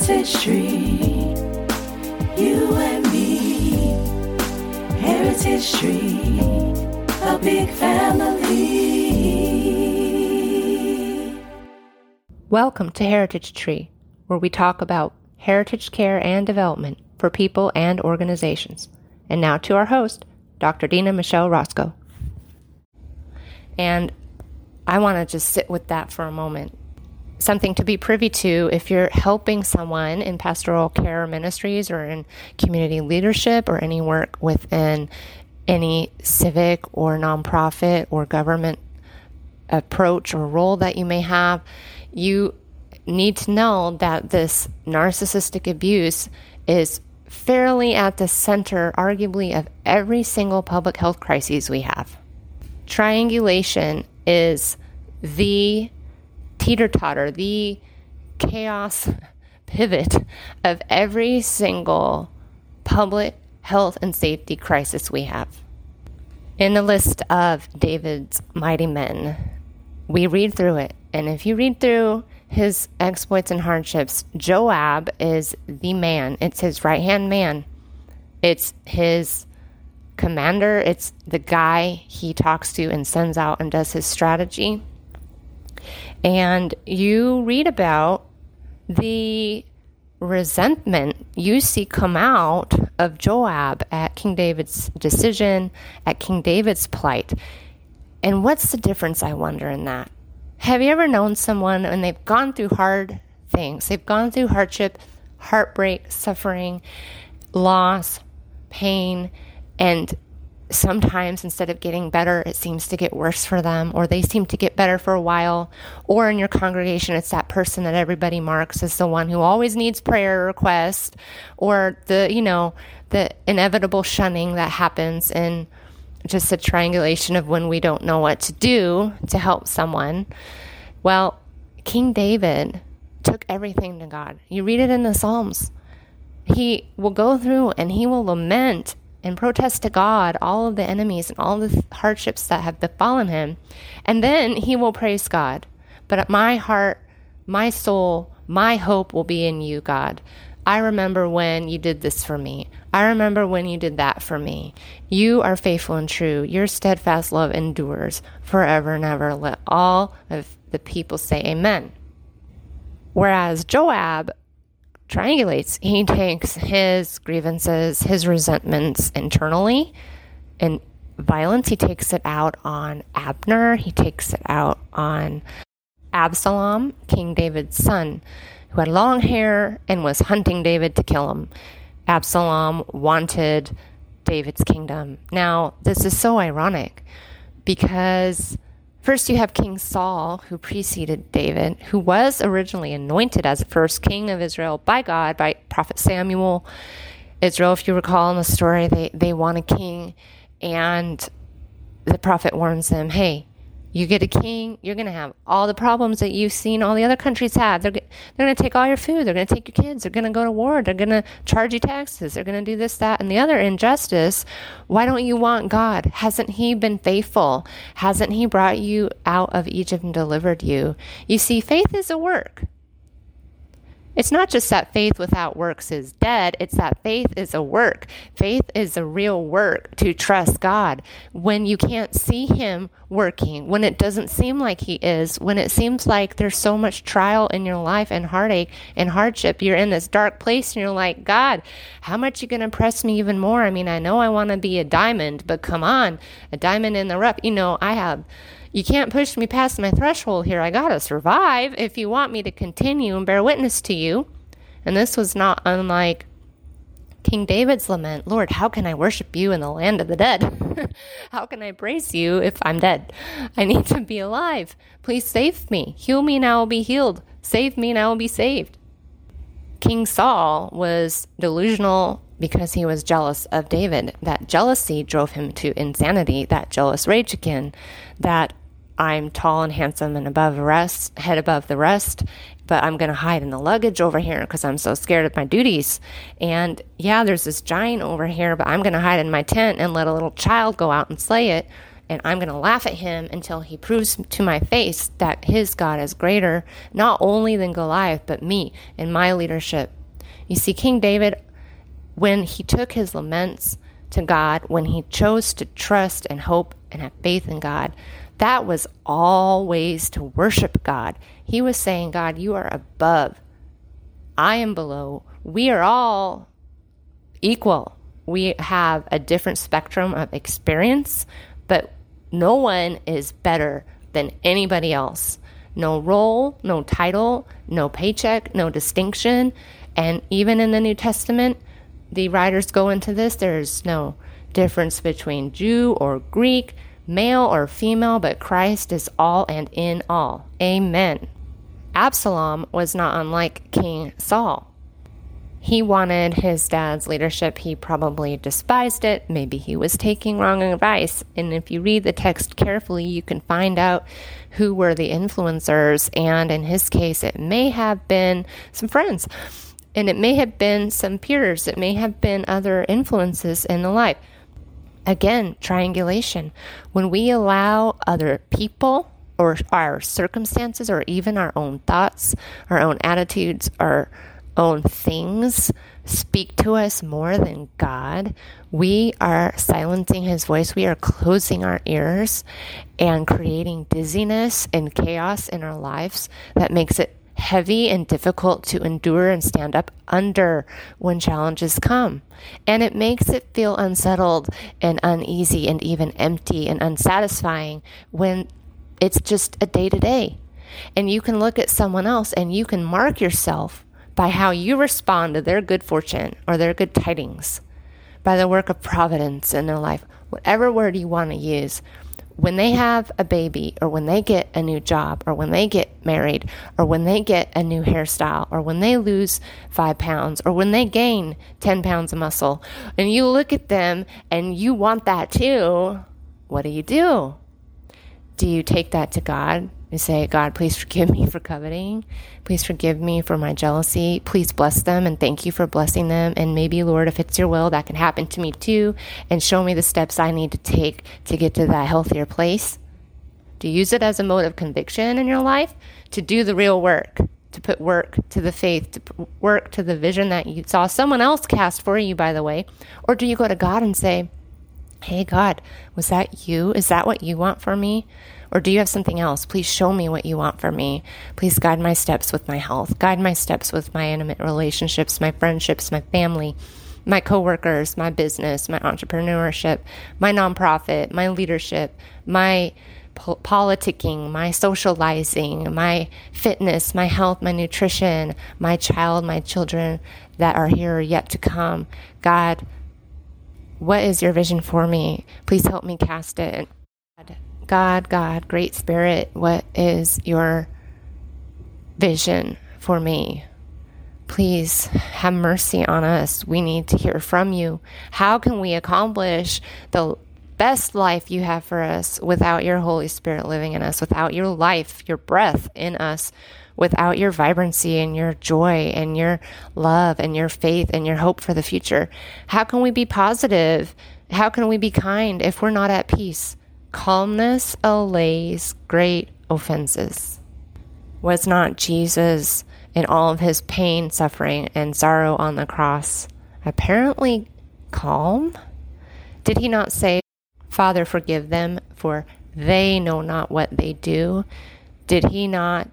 Heritage Tree, you and me. Heritage Tree, a big family. Welcome to Heritage Tree, where we talk about heritage care and development for people and organizations. And now to our host, Dr. Dena Michele Rosko. And I want to just sit with that for a moment. Something to be privy to if you're helping someone in pastoral care ministries or in community leadership or any work within any civic or nonprofit or government approach or role that you may have, you need to know that this narcissistic abuse is fairly at the center, arguably, of every single public health crisis we have. Triangulation is the teeter totter, the chaos pivot of every single public health and safety crisis we have. In the list of David's mighty men, we read through it. And if you read through his exploits and hardships, Joab is the man. It's his right hand man. It's his commander. It's the guy he talks to and sends out and does his strategy. And you read about the resentment you see come out of Joab at King David's decision, at King David's plight. And what's the difference, I wonder, in that? Have you ever known someone and they've gone through hard things? They've gone through hardship, heartbreak, suffering, loss, pain, and sometimes instead of getting better, it seems to get worse for them, or they seem to get better for a while. Or in your congregation, it's that person that everybody marks as the one who always needs prayer request, or the, you know, the inevitable shunning that happens in just a triangulation of when we don't know what to do to help someone. Well, King David took everything to God. You read it in the Psalms. He will go through and he will lament and protest to God all of the enemies and all the hardships that have befallen him. And then he will praise God. But my heart, my soul, my hope will be in you, God. I remember when you did this for me. I remember when you did that for me. You are faithful and true. Your steadfast love endures forever and ever. Let all of the people say amen. Whereas Joab triangulates, he takes his grievances, his resentments internally, and violence, he takes it out on Abner, he takes it out on Absalom, King David's son who had long hair and was hunting David to kill him. Absalom wanted David's kingdom. Now, this is so ironic because first you have King Saul, who preceded David, who was originally anointed as the first king of Israel by God, by Prophet Samuel. Israel, if you recall in the story, they, they want a king, and the prophet warns them, hey, you get a king, you're going to have all the problems that you've seen all the other countries have. They're, they're going to take all your food. They're going to take your kids. They're going to go to war. They're going to charge you taxes. They're going to do this, that, and the other injustice. Why don't you want God? Hasn't He been faithful? Hasn't He brought you out of Egypt and delivered you? You see, faith is a work. It's not just that faith without works is dead, it's that faith is a work. Faith is a real work to trust God. When you can't see Him working, when it doesn't seem like He is, when it seems like there's so much trial in your life and heartache and hardship, you're in this dark place and you're like, God, how much you going to press me even more? I mean, I know I want to be a diamond, but come on, a diamond in the rough. You know, I have you can't push me past my threshold here. I gotta survive if you want me to continue and bear witness to you. And this was not unlike King David's lament Lord, how can I worship you in the land of the dead? how can I praise you if I'm dead? I need to be alive. Please save me. Heal me and I will be healed. Save me and I will be saved. King Saul was delusional because he was jealous of David. That jealousy drove him to insanity, that jealous rage again, that I'm tall and handsome and above the rest, head above the rest, but I'm going to hide in the luggage over here because I'm so scared of my duties. And yeah, there's this giant over here, but I'm going to hide in my tent and let a little child go out and slay it. and I'm going to laugh at him until he proves to my face that his God is greater, not only than Goliath, but me and my leadership. You see, King David, when he took his laments to God, when he chose to trust and hope and have faith in God, that was always to worship God. He was saying, God, you are above. I am below. We are all equal. We have a different spectrum of experience, but no one is better than anybody else. No role, no title, no paycheck, no distinction. And even in the New Testament, the writers go into this. There's no difference between Jew or Greek, male or female, but Christ is all and in all. Amen. Absalom was not unlike King Saul. He wanted his dad's leadership. He probably despised it. Maybe he was taking wrong advice. And if you read the text carefully, you can find out who were the influencers. And in his case, it may have been some friends, and it may have been some peers, it may have been other influences in the life. Again, triangulation. When we allow other people or our circumstances or even our own thoughts, our own attitudes, our own things speak to us more than God, we are silencing his voice. We are closing our ears and creating dizziness and chaos in our lives that makes it heavy and difficult to endure and stand up under when challenges come. And it makes it feel unsettled and uneasy and even empty and unsatisfying when it's just a day to day. And you can look at someone else and you can mark yourself by how you respond to their good fortune or their good tidings, by the work of providence in their life, whatever word you want to use. When they have a baby, or when they get a new job, or when they get married, or when they get a new hairstyle, or when they lose five pounds, or when they gain 10 pounds of muscle, and you look at them and you want that too, what do you do? Do you take that to God we say, God, please forgive me for coveting. Please forgive me for my jealousy. Please bless them and thank you for blessing them. And maybe, Lord, if it's your will, that can happen to me too. And show me the steps I need to take to get to that healthier place. To use it as a mode of conviction in your life, to do the real work, to put work to the faith, to work to the vision that you saw someone else cast for you, by the way. Or do you go to God and say, Hey, God, was that you? Is that what you want for me? Or do you have something else? Please show me what you want for me. Please guide my steps with my health, guide my steps with my intimate relationships, my friendships, my family, my coworkers, my business, my entrepreneurship, my nonprofit, my leadership, my po- politicking, my socializing, my fitness, my health, my nutrition, my child, my children that are here yet to come. God, what is your vision for me? Please help me cast it. God, God, Great Spirit, what is your vision for me? Please have mercy on us. We need to hear from you. How can we accomplish the best life you have for us without your Holy Spirit living in us, without your life, your breath in us, without your vibrancy and your joy and your love and your faith and your hope for the future? How can we be positive? How can we be kind if we're not at peace? Calmness allays great offenses. Was not Jesus, in all of his pain, suffering, and sorrow on the cross, apparently calm? Did he not say, Father, forgive them, for they know not what they do? Did he not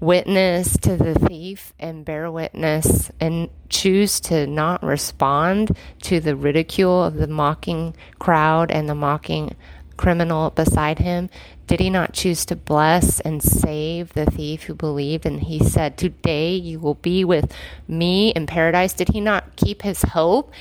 witness to the thief and bear witness and choose to not respond to the ridicule of the mocking crowd and the mocking criminal beside him? Did he not choose to bless and save the thief who believed? And he said, Today you will be with me in paradise. Did he not keep his hope?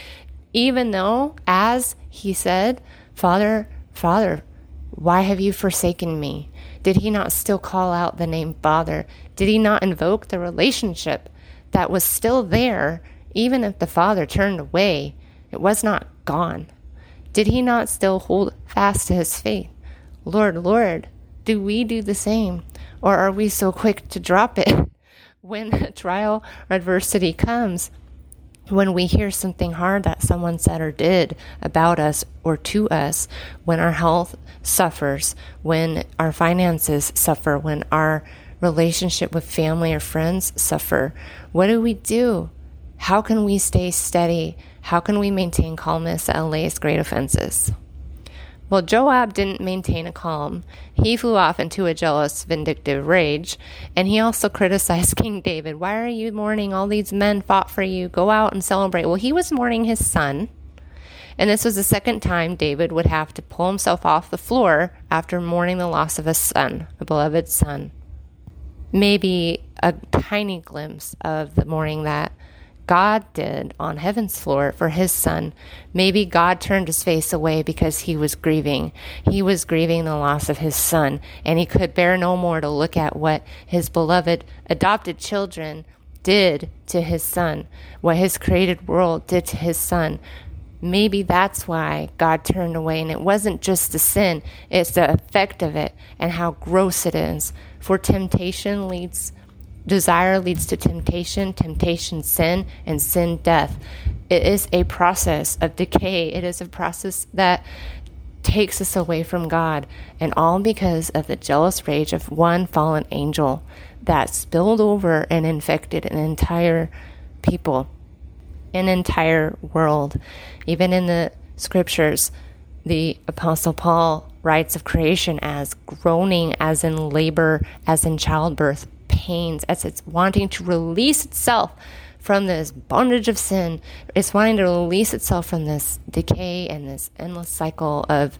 Even though, as he said, Father, Father, why have you forsaken me? Did he not still call out the name Father? Did he not invoke the relationship that was still there, even if the Father turned away? It was not gone. Did he not still hold fast to his faith? Lord, Lord, do we do the same? Or are we so quick to drop it when trial or adversity comes? when we hear something hard that someone said or did about us or to us, when our health suffers, when our finances suffer, when our relationship with family or friends suffer, what do we do? How can we stay steady? How can we maintain calmness at LA's great offenses? Well, Joab didn't maintain a calm. He flew off into a jealous, vindictive rage, and he also criticized King David. Why are you mourning? All these men fought for you. Go out and celebrate. Well, he was mourning his son, and this was the second time David would have to pull himself off the floor after mourning the loss of a son, a beloved son. Maybe a tiny glimpse of the mourning that God did on heaven's floor for his son. Maybe God turned his face away because he was grieving. He was grieving the loss of his son, and he could bear no more to look at what his beloved adopted children did to his son, what his created world did to his son. Maybe that's why God turned away, and it wasn't just the sin, it's the effect of it and how gross it is. For temptation leads Desire leads to temptation, temptation, sin, and sin, death. It is a process of decay. It is a process that takes us away from God, and all because of the jealous rage of one fallen angel that spilled over and infected an entire people, an entire world. Even in the scriptures, the Apostle Paul writes of creation as groaning, as in labor, as in childbirth, pains, as it's wanting to release itself from this bondage of sin. It's wanting to release itself from this decay and this endless cycle of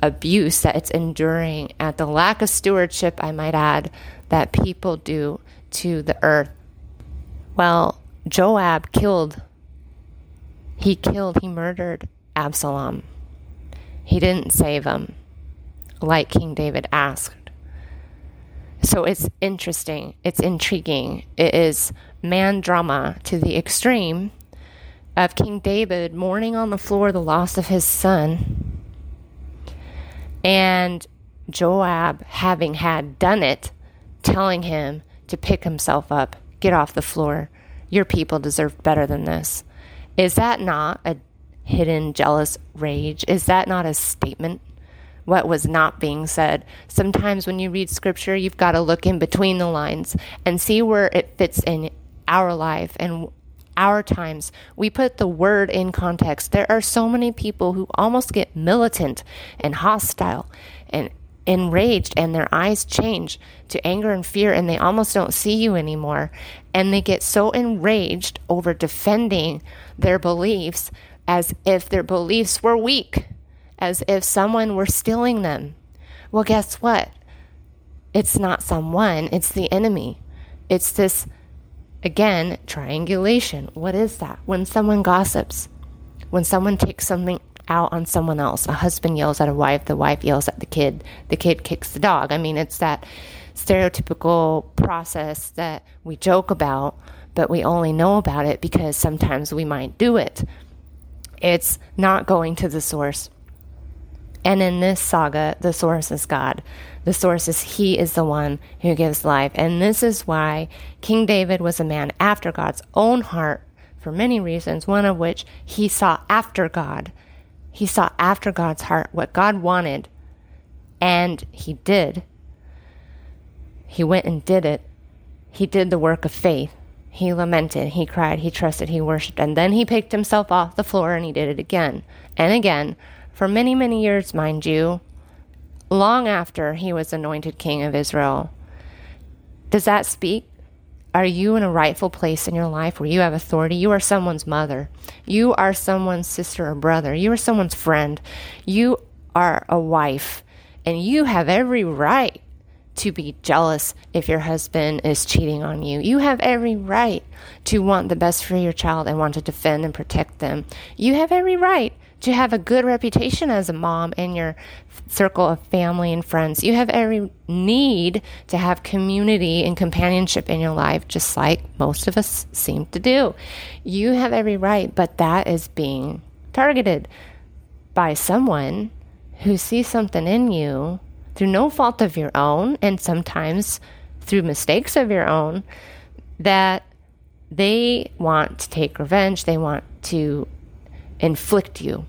abuse that it's enduring at the lack of stewardship, I might add, that people do to the earth. Well, Joab killed, he killed, he murdered Absalom. He didn't save him like King David asked. So it's interesting, it's intriguing. It is man drama to the extreme of King David mourning on the floor the loss of his son, and Joab, having had done it, telling him to pick himself up, get off the floor. Your people deserve better than this. Is that not a hidden jealous rage? Is that not a statement what was not being said. Sometimes when you read scripture, you've got to look in between the lines and see where it fits in our life and our times. We put the word in context. There are so many people who almost get militant and hostile and enraged and their eyes change to anger and fear and they almost don't see you anymore and they get so enraged over defending their beliefs as if their beliefs were weak as if someone were stealing them. Well, guess what? It's not someone, it's the enemy. It's this, again, triangulation. What is that? When someone gossips, when someone takes something out on someone else, a husband yells at a wife, the wife yells at the kid, the kid kicks the dog. I mean, it's that stereotypical process that we joke about, but we only know about it because sometimes we might do it. It's not going to the source. And in this saga, the source is God. The source is He is the one who gives life. And this is why King David was a man after God's own heart for many reasons, one of which he saw after God. He saw after God's heart what God wanted, and he did. He went and did it. He did the work of faith. He lamented, he cried, he trusted, he worshiped, and then he picked himself off the floor and he did it again and again for many, many years, mind you, long after he was anointed king of Israel. Does that speak? Are you in a rightful place in your life where you have authority? You are someone's mother. You are someone's sister or brother. You are someone's friend. You are a wife. And you have every right to be jealous if your husband is cheating on you. You have every right to want the best for your child and want to defend and protect them. You have every right to have a good reputation as a mom in your circle of family and friends. You have every need to have community and companionship in your life, just like most of us seem to do. You have every right, but that is being targeted by someone who sees something in you through no fault of your own, and sometimes through mistakes of your own, that they want to take revenge, they want to inflict you.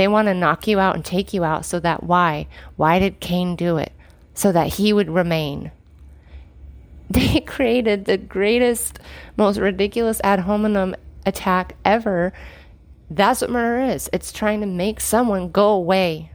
They want to knock you out and take you out so that why? Why did Cain do it? So that he would remain. They created the greatest, most ridiculous ad hominem attack ever. That's what murder is. It's trying to make someone go away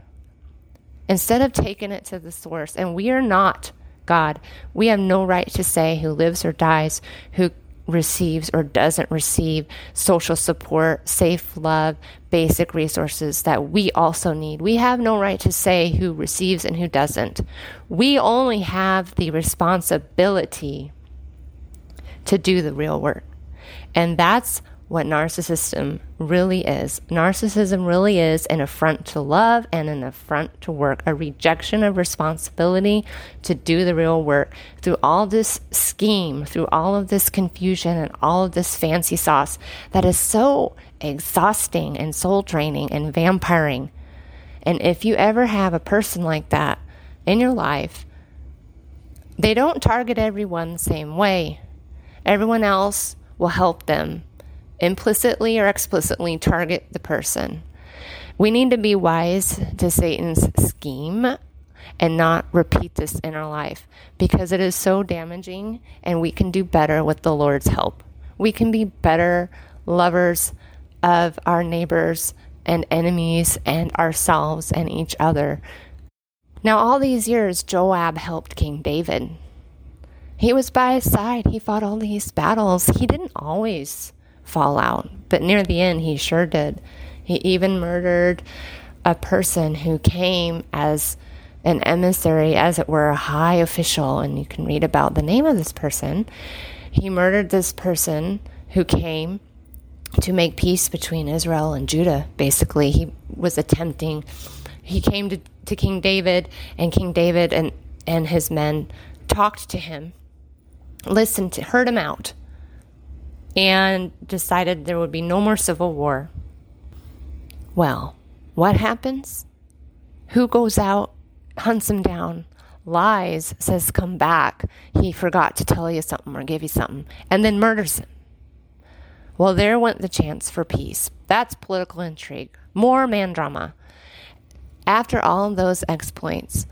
instead of taking it to the source. And we are not God. We have no right to say who lives or dies, who receives or doesn't receive social support, safe love, basic resources that we also need. We have no right to say who receives and who doesn't. We only have the responsibility to do the real work. And that's what narcissism really is. Narcissism really is an affront to love and an affront to work, a rejection of responsibility to do the real work. Through all this scheme, through all of this confusion and all of this fancy sauce that is so exhausting and soul draining and vampiring. And if you ever have a person like that in your life, they don't target everyone the same way. Everyone else will help them implicitly or explicitly target the person. We need to be wise to Satan's scheme and not repeat this in our life because it is so damaging and we can do better with the Lord's help. We can be better lovers of our neighbors and enemies and ourselves and each other. Now, all these years, Joab helped King David. He was by his side. He fought all these battles. He didn't always fall out. But near the end, he sure did. He even murdered a person who came as an emissary, as it were, a high official. And you can read about the name of this person. He murdered this person who came to make peace between Israel and Judah, basically. He was attempting, he came to, to King David, and King David and, and his men talked to him, listened to, heard him out and decided there would be no more civil war. Well, what happens? Who goes out, hunts him down, lies, says, Come back. He forgot to tell you something or give you something, and then murders him. Well, there went the chance for peace. That's political intrigue. More man drama. After all those exploits,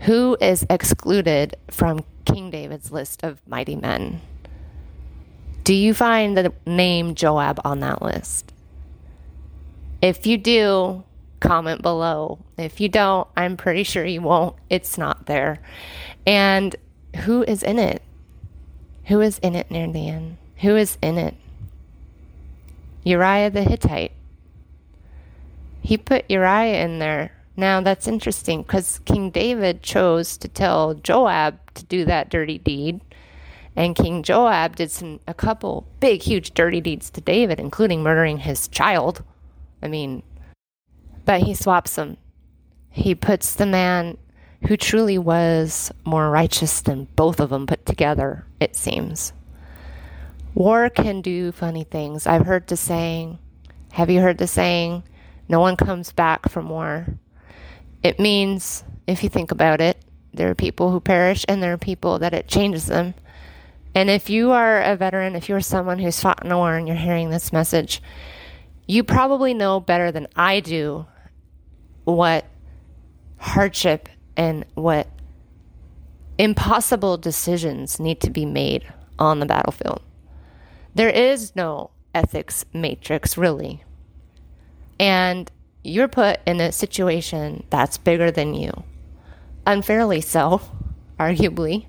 who is excluded from King David's list of mighty men? Do you find the name Joab on that list? If you do, comment below. If you don't, I'm pretty sure you won't. It's not there. And who is in it? Who is in it near the end? Who is in it? Uriah the Hittite. He put Uriah in there. Now that's interesting because King David chose to tell Joab to do that dirty deed. And King Joab did some a couple big, huge, dirty deeds to David, including murdering his child. I mean, but he swaps them. He puts the man who truly was more righteous than both of them put together, it seems. War can do funny things. I've heard the saying, have you heard the saying, no one comes back from war? It means, if you think about it, there are people who perish and there are people that it changes them. And if you are a veteran, if you're someone who's fought in a war and you're hearing this message, you probably know better than I do what hardship and what impossible decisions need to be made on the battlefield. There is no ethics matrix, really. And you're put in a situation that's bigger than you. Unfairly so, arguably.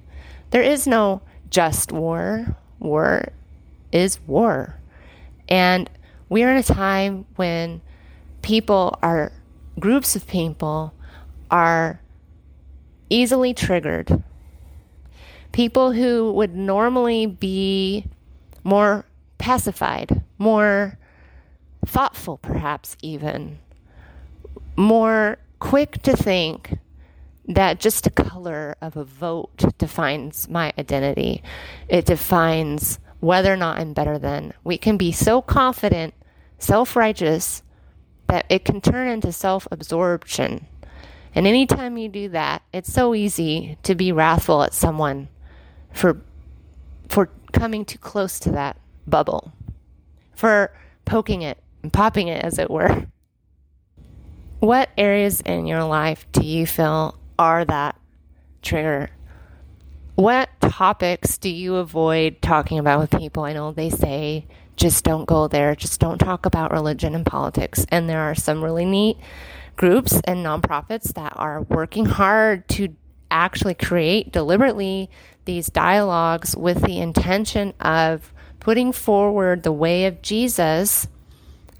There is no just war. War is war. And we are in a time when people are, groups of people are easily triggered. People who would normally be more pacified, more thoughtful, perhaps even, more quick to think that just a color of a vote defines my identity. It defines whether or not I'm better than. We can be so confident, self righteous, that it can turn into self absorption. And anytime you do that, it's so easy to be wrathful at someone for for coming too close to that bubble, for poking it and popping it, as it were. What areas in your life do you feel are that trigger? What topics do you avoid talking about with people? I know they say just don't go there, just don't talk about religion and politics. And there are some really neat groups and nonprofits that are working hard to actually create deliberately these dialogues with the intention of putting forward the way of Jesus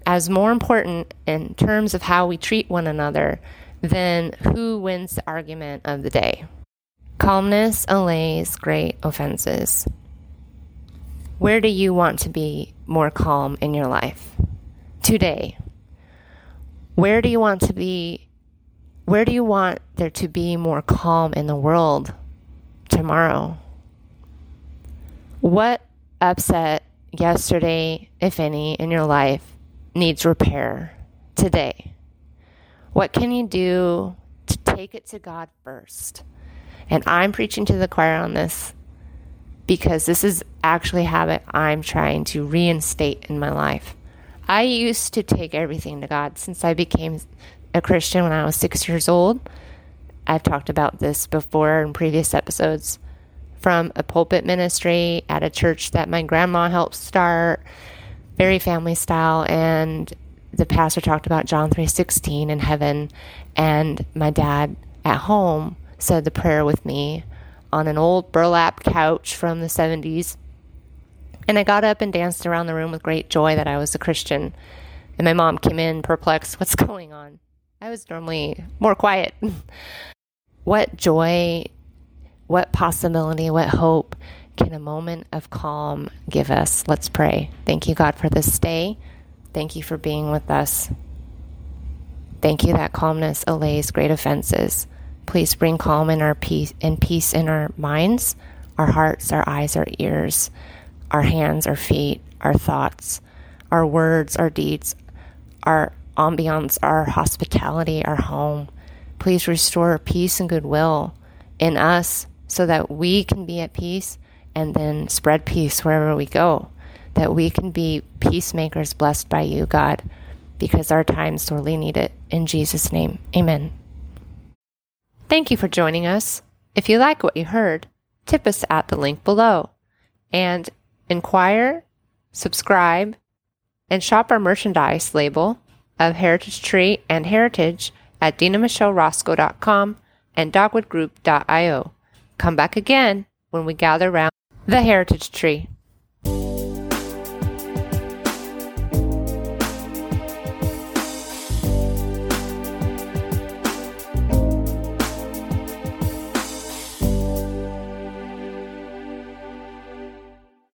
as more important in terms of how we treat one another than who wins the argument of the day. Calmness allays great offenses. Where do you want to be more calm in your life? Today. Where do you want to be? Where do you want there to be more calm in the world tomorrow? What upset yesterday, if any, in your life needs repair today? What can you do to take it to God first? And I'm preaching to the choir on this because this is actually a habit I'm trying to reinstate in my life. I used to take everything to God since I became a Christian when I was six years old. I've talked about this before in previous episodes from a pulpit ministry at a church that my grandma helped start, very family style, and the pastor talked about John 3:16 in heaven and my dad at home said the prayer with me on an old burlap couch from the 70s. And I got up and danced around the room with great joy that I was a Christian. And my mom came in perplexed, What's going on? I was normally more quiet. what joy, what possibility, what hope can a moment of calm give us? Let's pray. Thank you, God, for this day. Thank you for being with us. Thank you that calmness allays great offenses. Please bring calm in our peace and peace in our minds, our hearts, our eyes, our ears, our hands, our feet, our thoughts, our words, our deeds, our ambiance, our hospitality, our home. Please restore peace and goodwill in us so that we can be at peace and then spread peace wherever we go. That we can be peacemakers blessed by you, God, because our time sorely need it. In Jesus' name, amen. Thank you for joining us. If you like what you heard, tip us at the link below and inquire, subscribe, and shop our merchandise label of Heritage Tree and Heritage at denamichelerosko.com and dogwoodgroup.io. Come back again when we gather around the Heritage Tree.